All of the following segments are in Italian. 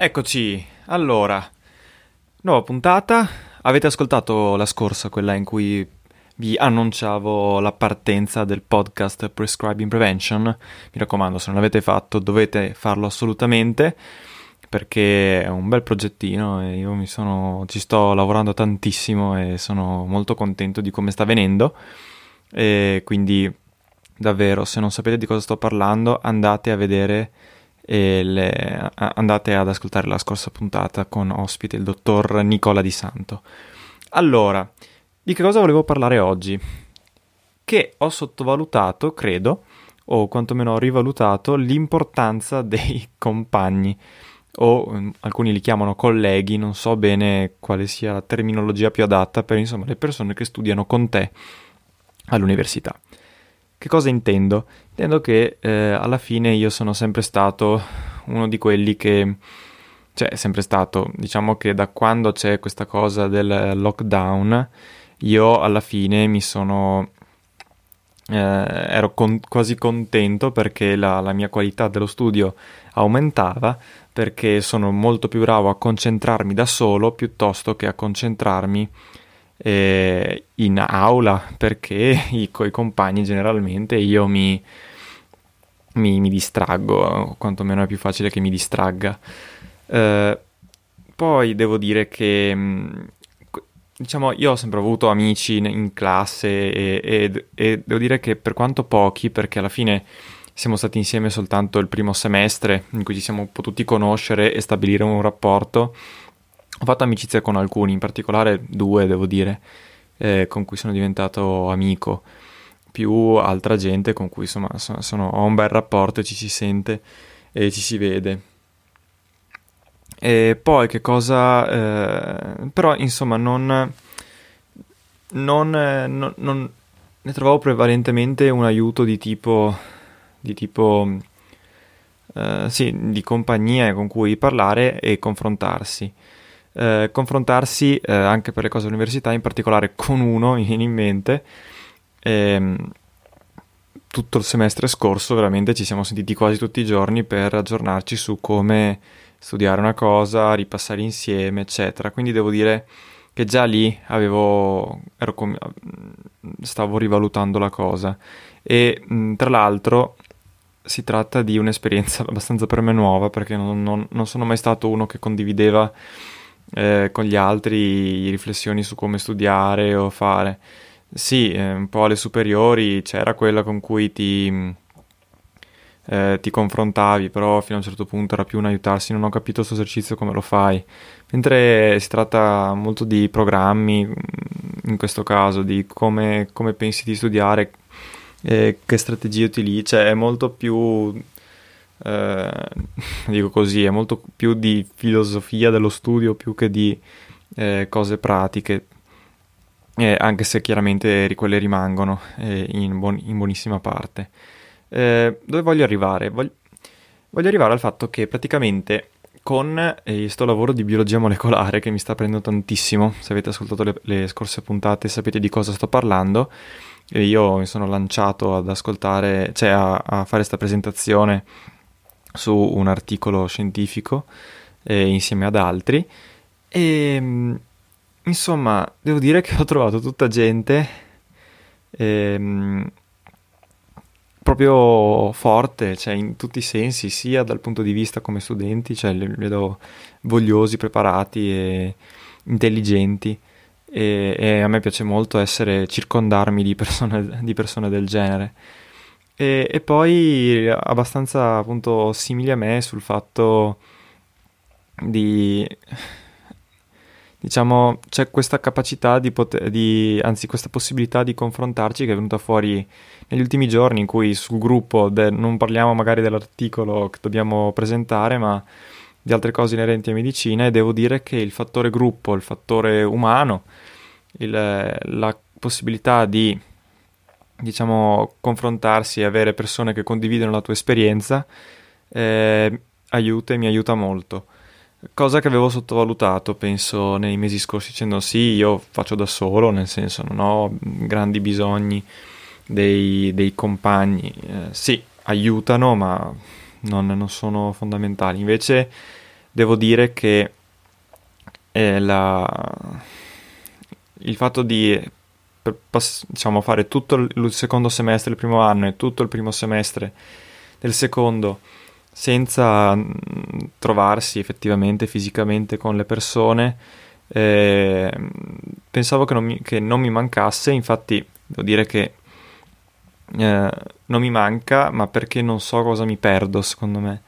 Eccoci, allora, nuova puntata. Avete ascoltato la scorsa, quella in cui vi annunciavo la partenza del podcast Prescribing Prevention. Mi raccomando, se non l'avete fatto dovete farlo assolutamente perché è un bel progettino e io sono, ci sto lavorando tantissimo e sono molto contento di come sta venendo. E quindi davvero, se non sapete di cosa sto parlando, andate a vedere e le, andate ad ascoltare la scorsa puntata con ospite il dottor Nicola Di Santo. Allora, di che cosa volevo parlare oggi? Che ho sottovalutato, credo, o quantomeno ho rivalutato l'importanza dei compagni o um, alcuni li chiamano colleghi, non so bene quale sia la terminologia più adatta per insomma le persone che studiano con te all'università. Che cosa intendo? Intendo che eh, alla fine io sono sempre stato uno di quelli che, cioè, è sempre stato, diciamo che da quando c'è questa cosa del lockdown, io alla fine mi sono, eh, ero con, quasi contento perché la, la mia qualità dello studio aumentava, perché sono molto più bravo a concentrarmi da solo piuttosto che a concentrarmi eh, in aula perché i, con i compagni generalmente io mi, mi, mi, distraggo, quantomeno è più facile che mi distragga. Eh, poi devo dire che mm, diciamo io ho sempre avuto amici in, in classe e, e, e, devo dire che per quanto pochi, perché alla fine siamo stati insieme soltanto il primo semestre in cui ci siamo potuti conoscere e stabilire un rapporto, ho fatto amicizia con alcuni, in particolare due, devo dire, eh, con cui sono diventato amico, più altra gente con cui insomma sono, sono, ho un bel rapporto e ci si sente e ci si vede. E poi che cosa... Eh, però insomma non... Non, non, non, ne trovavo prevalentemente un aiuto di tipo... Di tipo eh, sì, di compagnia con cui parlare e confrontarsi eh, confrontarsi eh, anche per le cose dell'università, in particolare con uno, viene in mente. Ehm, tutto il semestre scorso veramente ci siamo sentiti quasi tutti i giorni per aggiornarci su come studiare una cosa, ripassare insieme, eccetera. Quindi devo dire che già lì avevo, com- stavo rivalutando la cosa. E mh, tra l'altro si tratta di un'esperienza abbastanza per me nuova perché non, non, non sono mai stato uno che condivideva eh, con gli altri riflessioni su come studiare o fare. Sì, eh, un po' alle superiori c'era quella con cui ti, eh, ti confrontavi, però fino a un certo punto era più un aiutarsi, non ho capito questo esercizio come lo fai. Mentre si tratta molto di programmi, in questo caso, di come, come pensi di studiare, eh, che strategie utilizzi, cioè è molto più eh, dico così, è molto più di filosofia dello studio più che di eh, cose pratiche, eh, anche se chiaramente quelle rimangono eh, in, buon, in, buonissima parte. Eh, dove voglio arrivare? Voglio, voglio arrivare al fatto che praticamente con questo lavoro di biologia molecolare che mi sta prendendo tantissimo. Se avete ascoltato le, le scorse puntate sapete di cosa sto parlando. E io mi sono lanciato ad ascoltare, cioè a, a fare questa presentazione su un articolo scientifico eh, insieme ad altri. E insomma, devo dire che ho trovato tutta gente ehm, proprio forte, cioè in tutti i sensi, sia dal punto di vista come studenti, cioè li vedo vogliosi, preparati e intelligenti. E, e a me piace molto essere circondarmi di persone, di persone del genere. E, e, poi abbastanza appunto simili a me sul fatto di diciamo, c'è questa capacità di poter, di, anzi questa possibilità di confrontarci che è venuta fuori negli ultimi giorni in cui sul gruppo de, non parliamo magari dell'articolo che dobbiamo presentare, ma di altre cose inerenti a medicina e devo dire che il fattore gruppo, il fattore umano, il, la possibilità di diciamo confrontarsi e avere persone che condividono la tua esperienza eh, aiuta e mi aiuta molto. Cosa che avevo sottovalutato, penso, nei mesi scorsi, dicendo sì, io faccio da solo, nel senso non ho grandi bisogni dei, dei compagni. Eh, sì, aiutano, ma non, non, sono fondamentali. Invece devo dire che eh, la, il fatto di diciamo, fare tutto il secondo semestre del primo anno e tutto il primo semestre del secondo senza mm, trovarsi effettivamente fisicamente con le persone. Eh, pensavo che non, mi, che non, mi, mancasse, infatti devo dire che eh, non mi manca, ma perché non so cosa mi perdo, secondo me.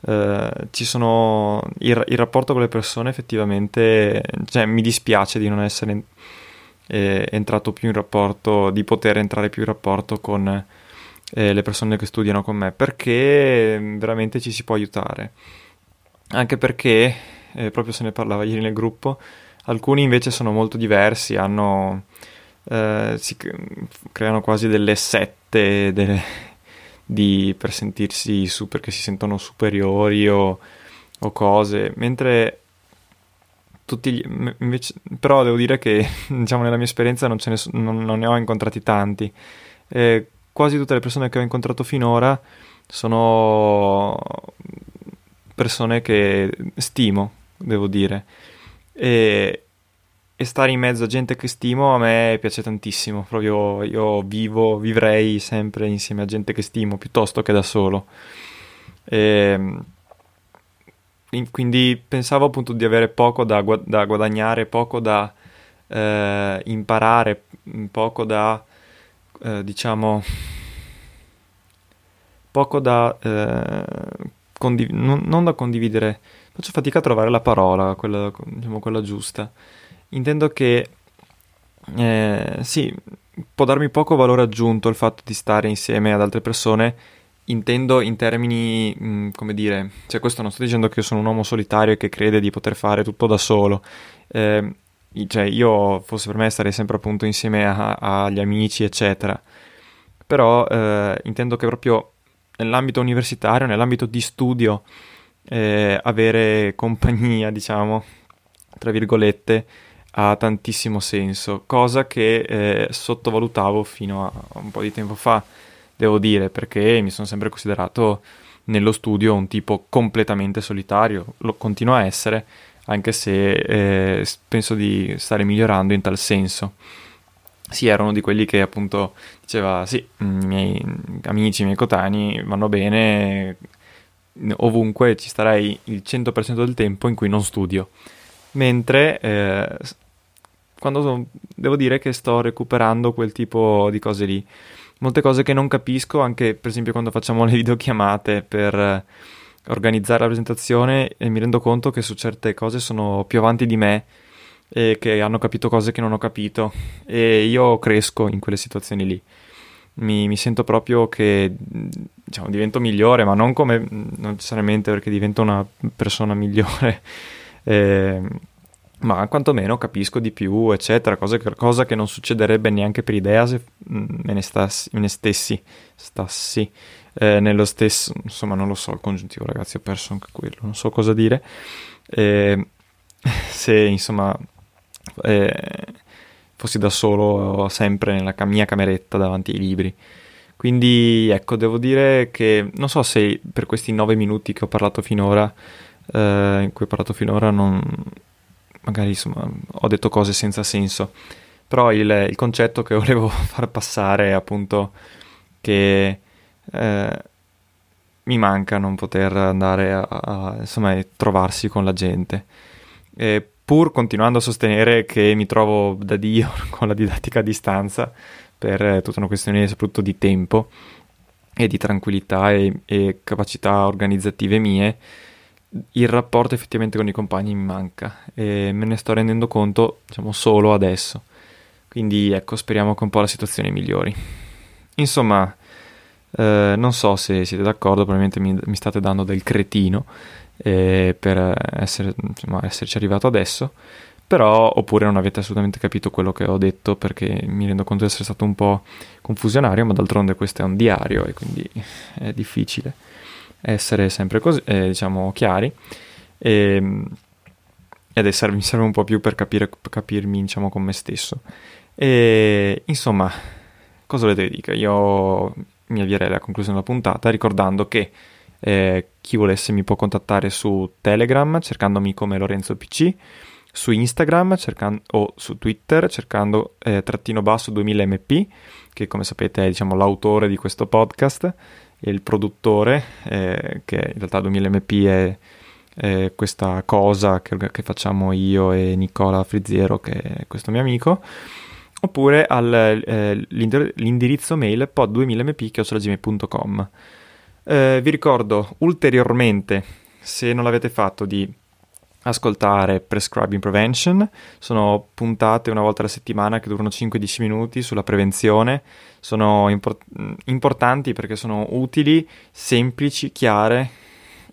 Eh, sono il, il, rapporto con le persone effettivamente, cioè, mi dispiace di non essere eh, entrato più in rapporto, di poter entrare più in rapporto con eh, le persone che studiano con me, perché mm, veramente ci si può aiutare. Anche perché, eh, proprio se ne parlava ieri nel gruppo, alcuni invece sono molto diversi, hanno, eh, si creano quasi delle sette delle, di, per sentirsi su, perché si sentono superiori o, o cose, mentre tutti gli, invece, però devo dire che diciamo nella mia esperienza non, ne, non, non ne ho incontrati tanti. Eh, quasi tutte le persone che ho incontrato finora sono persone che stimo, devo dire. E, e, stare in mezzo a gente che stimo a me piace tantissimo. Proprio io vivo, vivrei sempre insieme a gente che stimo piuttosto che da solo. E, quindi pensavo appunto di avere poco da, da guadagnare, poco da eh, imparare, poco da eh, diciamo, poco da, eh, condiv- non, non, da condividere, faccio fatica a trovare la parola, quella, diciamo, quella giusta. Intendo che, eh, sì, può darmi poco valore aggiunto il fatto di stare insieme ad altre persone, intendo in termini, mh, mm, come dire, cioè questo non sto dicendo che io sono un uomo solitario che crede di poter fare tutto da solo. Eh, cioè io fosse per me starei sempre appunto insieme agli amici eccetera però eh, intendo che proprio nell'ambito universitario nell'ambito di studio eh, avere compagnia diciamo tra virgolette ha tantissimo senso cosa che eh, sottovalutavo fino a un po' di tempo fa devo dire perché mi sono sempre considerato nello studio un tipo completamente solitario lo continuo a essere anche se eh, penso di stare migliorando in tal senso. Sì, ero uno di quelli che appunto diceva sì, mm, i miei amici, i miei coetanei vanno bene ovunque, ci starei il 100% del tempo in cui non studio. Mentre eh, quando sono, devo dire che sto recuperando quel tipo di cose lì. Molte cose che non capisco, anche per esempio quando facciamo le videochiamate per organizzare la presentazione e mi rendo conto che su certe cose sono più avanti di me e che hanno capito cose che non ho capito e io cresco in quelle situazioni lì. Mi, mi sento proprio che diciamo, divento migliore, ma non come non necessariamente perché divento una persona migliore, eh, ma quantomeno capisco di più, eccetera, cosa che, cosa che non succederebbe neanche per idea se me ne, stassi, me ne stessi, stassi eh, nello stesso, insomma non lo so il congiuntivo ragazzi, ho perso anche quello, non so cosa dire, eh, se insomma eh, fossi da solo sempre nella mia cameretta davanti ai libri. Quindi ecco, devo dire che non so se per questi nove minuti che ho parlato finora, eh, in cui ho parlato finora, non, magari insomma, ho detto cose senza senso, però il, il concetto che volevo far passare è appunto che eh, mi manca non poter andare a, a insomma, trovarsi con la gente. E pur continuando a sostenere che mi trovo da Dio con la didattica a distanza per tutta una questione soprattutto di tempo e di tranquillità e, e capacità organizzative mie, il rapporto effettivamente con i compagni mi manca e me ne sto rendendo conto, diciamo, solo adesso. Quindi ecco, speriamo che un po' la situazione migliori. Insomma, eh, non so se siete d'accordo, probabilmente mi, mi state dando del cretino eh, per essere, insomma, esserci arrivato adesso, però oppure non avete assolutamente capito quello che ho detto perché mi rendo conto di essere stato un po' confusionario, ma d'altronde questo è un diario e quindi è difficile essere sempre così, eh, diciamo, chiari. E, ehm, ed è, serve, mi serve un po' più per, capire, capirmi, diciamo, con me stesso. E insomma, cosa volete che dica? Io mi avvierei alla conclusione della puntata ricordando che eh, chi volesse mi può contattare su Telegram cercandomi come Lorenzo PC, su Instagram cercando, o su Twitter cercando eh, trattino basso 2000mp, che come sapete è diciamo, l'autore di questo podcast il produttore, eh, che in realtà 2000mp è, è questa cosa che, che, facciamo io e Nicola Frizziero, che è questo mio amico oppure all'indirizzo eh, mail pod2000mp.gmail.com. Eh, vi ricordo ulteriormente, se non l'avete fatto, di ascoltare Prescribing Prevention. Sono puntate una volta alla settimana che durano 5-10 minuti sulla prevenzione. Sono import- importanti perché sono utili, semplici, chiare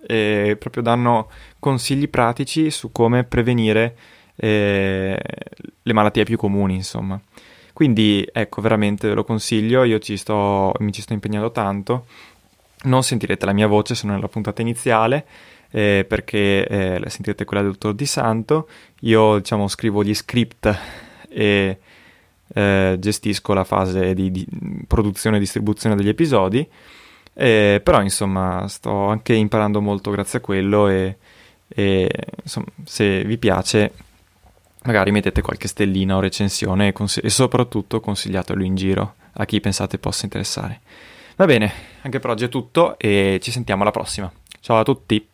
e proprio danno consigli pratici su come prevenire eh, le malattie più comuni, insomma. Quindi ecco, veramente ve lo consiglio, io ci sto, mi ci sto impegnando tanto. Non sentirete la mia voce se non nella puntata iniziale, eh, perché eh, sentirete quella del dottor Di Santo. Io diciamo scrivo gli script e eh, gestisco la fase di, di, produzione e distribuzione degli episodi. Eh, però insomma sto anche imparando molto grazie a quello e, e insomma, se vi piace magari mettete qualche stellina o recensione e, cons- e soprattutto consigliatelo in giro a chi pensate possa interessare. Va bene, anche per oggi è tutto e ci sentiamo alla prossima. Ciao a tutti!